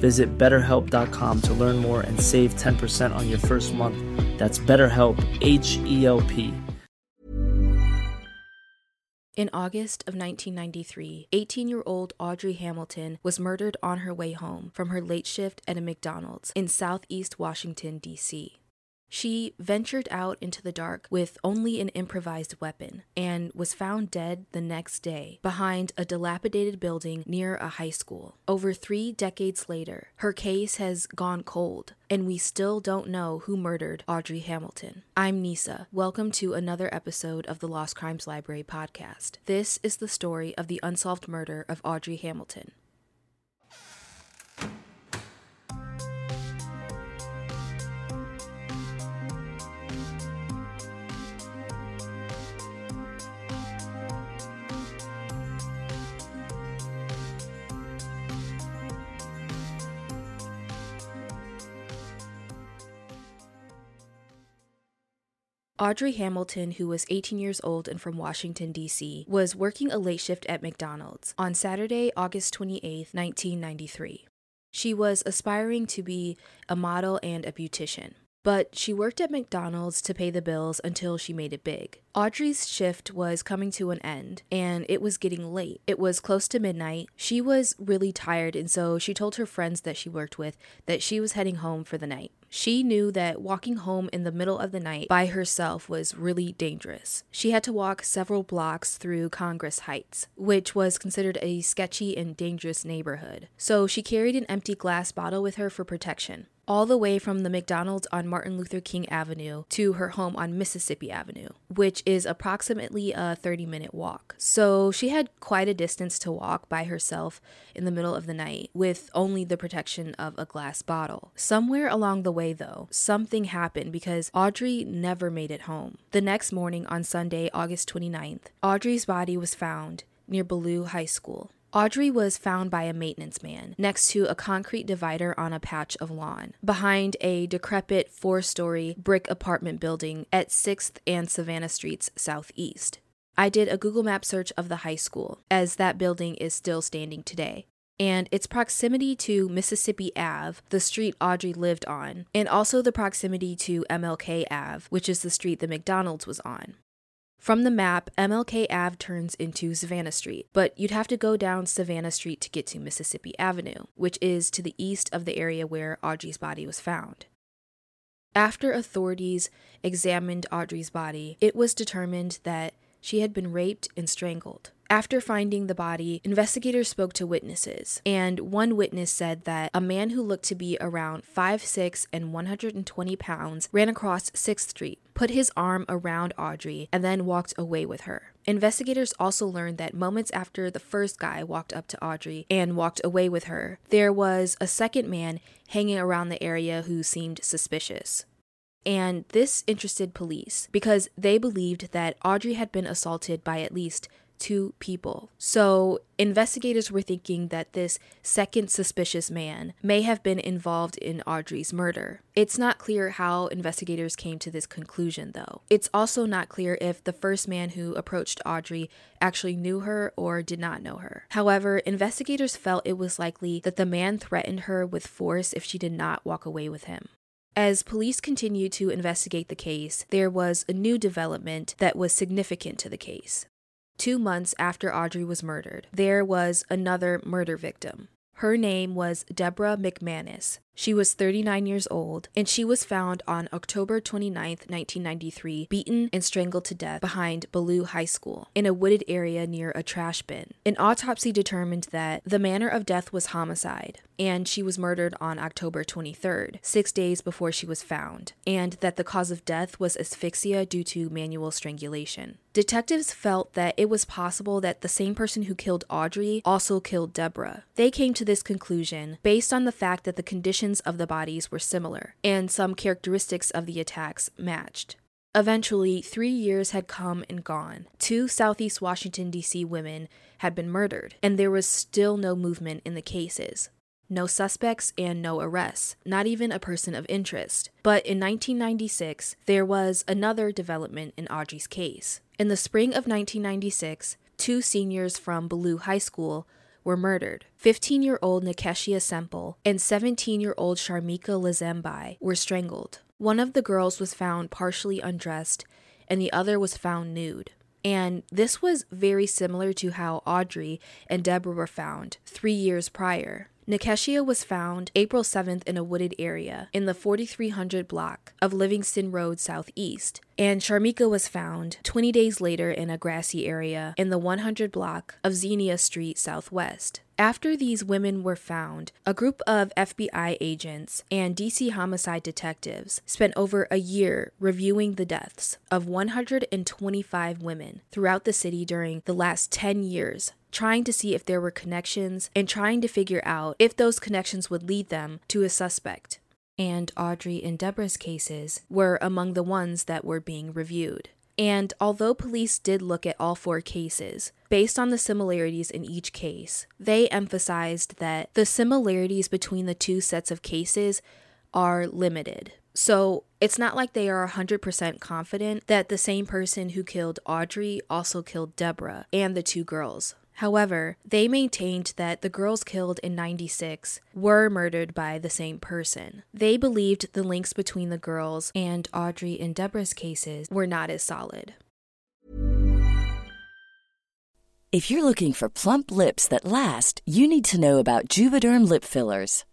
Visit betterhelp.com to learn more and save 10% on your first month. That's BetterHelp, H E L P. In August of 1993, 18 year old Audrey Hamilton was murdered on her way home from her late shift at a McDonald's in southeast Washington, D.C. She ventured out into the dark with only an improvised weapon and was found dead the next day behind a dilapidated building near a high school. Over three decades later, her case has gone cold, and we still don't know who murdered Audrey Hamilton. I'm Nisa. Welcome to another episode of the Lost Crimes Library podcast. This is the story of the unsolved murder of Audrey Hamilton. Audrey Hamilton, who was 18 years old and from Washington, D.C., was working a late shift at McDonald's on Saturday, August 28, 1993. She was aspiring to be a model and a beautician. But she worked at McDonald's to pay the bills until she made it big. Audrey's shift was coming to an end and it was getting late. It was close to midnight. She was really tired, and so she told her friends that she worked with that she was heading home for the night. She knew that walking home in the middle of the night by herself was really dangerous. She had to walk several blocks through Congress Heights, which was considered a sketchy and dangerous neighborhood. So she carried an empty glass bottle with her for protection all the way from the McDonald's on Martin Luther King Avenue to her home on Mississippi Avenue, which is approximately a 30 minute walk. So she had quite a distance to walk by herself in the middle of the night with only the protection of a glass bottle. Somewhere along the way, though, something happened because Audrey never made it home. The next morning on Sunday, August 29th, Audrey's body was found near Ballou High School. Audrey was found by a maintenance man next to a concrete divider on a patch of lawn, behind a decrepit four story brick apartment building at 6th and Savannah Streets Southeast. I did a Google Map search of the high school, as that building is still standing today. And its proximity to Mississippi Ave, the street Audrey lived on, and also the proximity to MLK Ave, which is the street the McDonald's was on. From the map, MLK Ave turns into Savannah Street, but you'd have to go down Savannah Street to get to Mississippi Avenue, which is to the east of the area where Audrey's body was found. After authorities examined Audrey's body, it was determined that she had been raped and strangled. After finding the body, investigators spoke to witnesses, and one witness said that a man who looked to be around 5'6 and 120 pounds ran across 6th Street, put his arm around Audrey, and then walked away with her. Investigators also learned that moments after the first guy walked up to Audrey and walked away with her, there was a second man hanging around the area who seemed suspicious. And this interested police because they believed that Audrey had been assaulted by at least two people. So, investigators were thinking that this second suspicious man may have been involved in Audrey's murder. It's not clear how investigators came to this conclusion, though. It's also not clear if the first man who approached Audrey actually knew her or did not know her. However, investigators felt it was likely that the man threatened her with force if she did not walk away with him. As police continued to investigate the case, there was a new development that was significant to the case. Two months after Audrey was murdered, there was another murder victim. Her name was Deborah McManus. She was 39 years old, and she was found on October 29, 1993, beaten and strangled to death behind Ballou High School in a wooded area near a trash bin. An autopsy determined that the manner of death was homicide, and she was murdered on October 23rd, six days before she was found, and that the cause of death was asphyxia due to manual strangulation. Detectives felt that it was possible that the same person who killed Audrey also killed Deborah. They came to this conclusion based on the fact that the conditions of the bodies were similar, and some characteristics of the attacks matched. Eventually, three years had come and gone. Two Southeast Washington, D.C. women had been murdered, and there was still no movement in the cases no suspects, and no arrests, not even a person of interest. But in 1996, there was another development in Audrey's case. In the spring of 1996, two seniors from Ballou High School were murdered. 15 year old Nikeshia Semple and 17 year old Sharmika Lazembai were strangled. One of the girls was found partially undressed, and the other was found nude. And this was very similar to how Audrey and Deborah were found three years prior. Nikeshia was found April 7th in a wooded area in the 4300 block of Livingston Road Southeast, and Sharmika was found 20 days later in a grassy area in the 100 block of Xenia Street Southwest. After these women were found, a group of FBI agents and DC homicide detectives spent over a year reviewing the deaths of 125 women throughout the city during the last 10 years trying to see if there were connections and trying to figure out if those connections would lead them to a suspect. And Audrey and Deborah's cases were among the ones that were being reviewed. And although police did look at all four cases, based on the similarities in each case, they emphasized that the similarities between the two sets of cases are limited. So it's not like they are 100% confident that the same person who killed Audrey also killed Deborah and the two girls. However, they maintained that the girls killed in 96 were murdered by the same person. They believed the links between the girls and Audrey and Deborah's cases were not as solid. If you're looking for plump lips that last, you need to know about Juvederm lip fillers.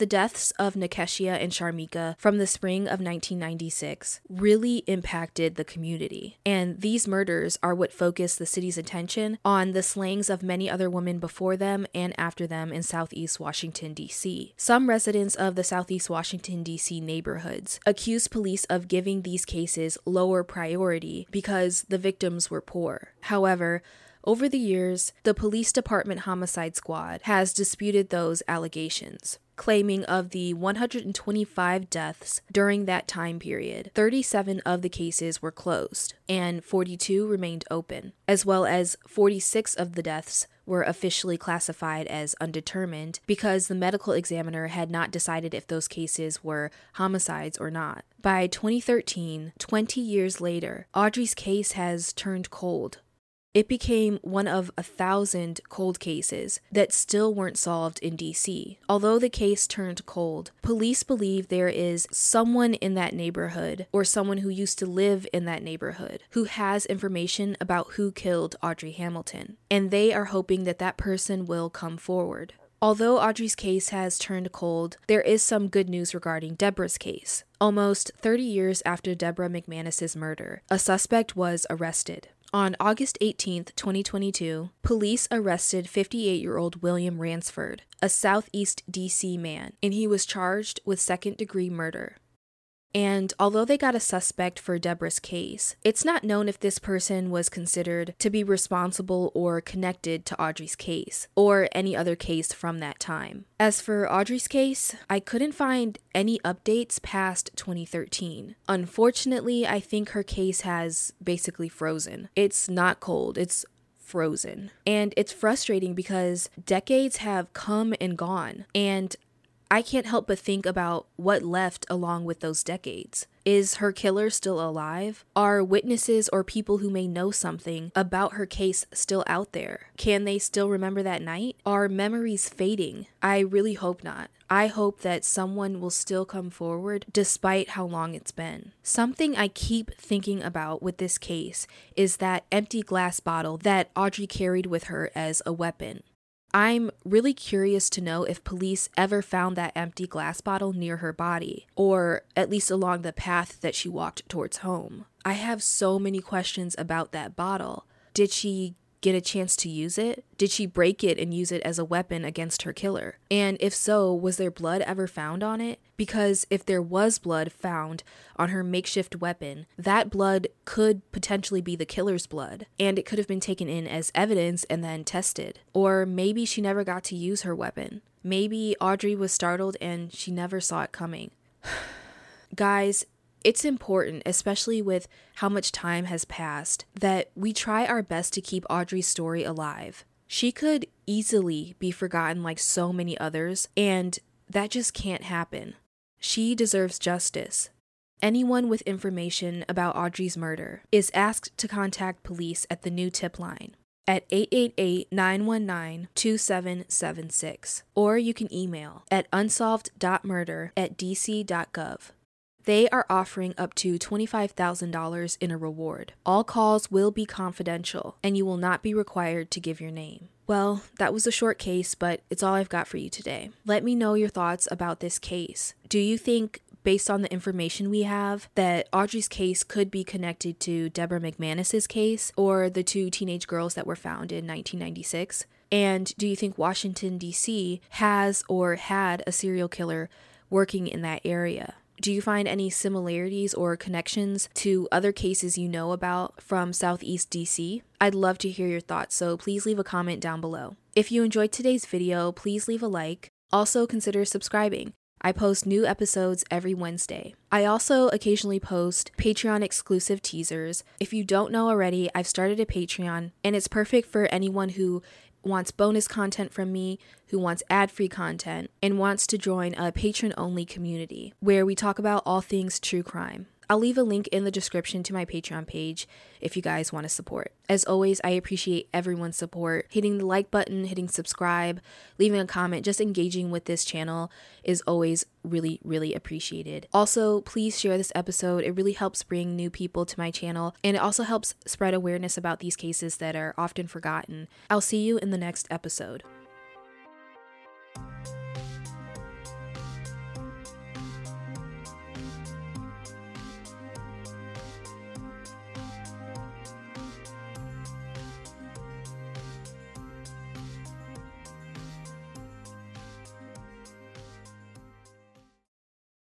The deaths of Nikeshia and Sharmika from the spring of 1996 really impacted the community. And these murders are what focused the city's attention on the slayings of many other women before them and after them in Southeast Washington, D.C. Some residents of the Southeast Washington, D.C. neighborhoods accused police of giving these cases lower priority because the victims were poor. However, over the years, the police department homicide squad has disputed those allegations claiming of the 125 deaths during that time period, 37 of the cases were closed and 42 remained open, as well as 46 of the deaths were officially classified as undetermined because the medical examiner had not decided if those cases were homicides or not. By 2013, 20 years later, Audrey's case has turned cold it became one of a thousand cold cases that still weren't solved in DC. Although the case turned cold, police believe there is someone in that neighborhood or someone who used to live in that neighborhood who has information about who killed Audrey Hamilton, and they are hoping that that person will come forward. Although Audrey's case has turned cold, there is some good news regarding Deborah's case. Almost 30 years after Deborah McManus's murder, a suspect was arrested. On August 18, 2022, police arrested 58 year old William Ransford, a Southeast DC man, and he was charged with second degree murder. And although they got a suspect for Deborah's case, it's not known if this person was considered to be responsible or connected to Audrey's case, or any other case from that time. As for Audrey's case, I couldn't find any updates past 2013. Unfortunately, I think her case has basically frozen. It's not cold, it's frozen. And it's frustrating because decades have come and gone, and I can't help but think about what left along with those decades. Is her killer still alive? Are witnesses or people who may know something about her case still out there? Can they still remember that night? Are memories fading? I really hope not. I hope that someone will still come forward despite how long it's been. Something I keep thinking about with this case is that empty glass bottle that Audrey carried with her as a weapon. I'm really curious to know if police ever found that empty glass bottle near her body, or at least along the path that she walked towards home. I have so many questions about that bottle. Did she get a chance to use it? Did she break it and use it as a weapon against her killer? And if so, was there blood ever found on it? Because if there was blood found on her makeshift weapon, that blood could potentially be the killer's blood, and it could have been taken in as evidence and then tested. Or maybe she never got to use her weapon. Maybe Audrey was startled and she never saw it coming. Guys, it's important, especially with how much time has passed, that we try our best to keep Audrey's story alive. She could easily be forgotten like so many others, and that just can't happen. She deserves justice. Anyone with information about Audrey's murder is asked to contact police at the new tip line at 888 919 2776, or you can email at unsolved.murder at dc.gov. They are offering up to $25,000 in a reward. All calls will be confidential, and you will not be required to give your name. Well, that was a short case, but it's all I've got for you today. Let me know your thoughts about this case. Do you think, based on the information we have, that Audrey's case could be connected to Deborah McManus's case or the two teenage girls that were found in 1996? And do you think Washington, D.C. has or had a serial killer working in that area? Do you find any similarities or connections to other cases you know about from Southeast DC? I'd love to hear your thoughts, so please leave a comment down below. If you enjoyed today's video, please leave a like. Also, consider subscribing. I post new episodes every Wednesday. I also occasionally post Patreon exclusive teasers. If you don't know already, I've started a Patreon, and it's perfect for anyone who wants bonus content from me, who wants ad free content, and wants to join a patron only community where we talk about all things true crime. I'll leave a link in the description to my Patreon page if you guys want to support. As always, I appreciate everyone's support. Hitting the like button, hitting subscribe, leaving a comment, just engaging with this channel is always really, really appreciated. Also, please share this episode. It really helps bring new people to my channel and it also helps spread awareness about these cases that are often forgotten. I'll see you in the next episode.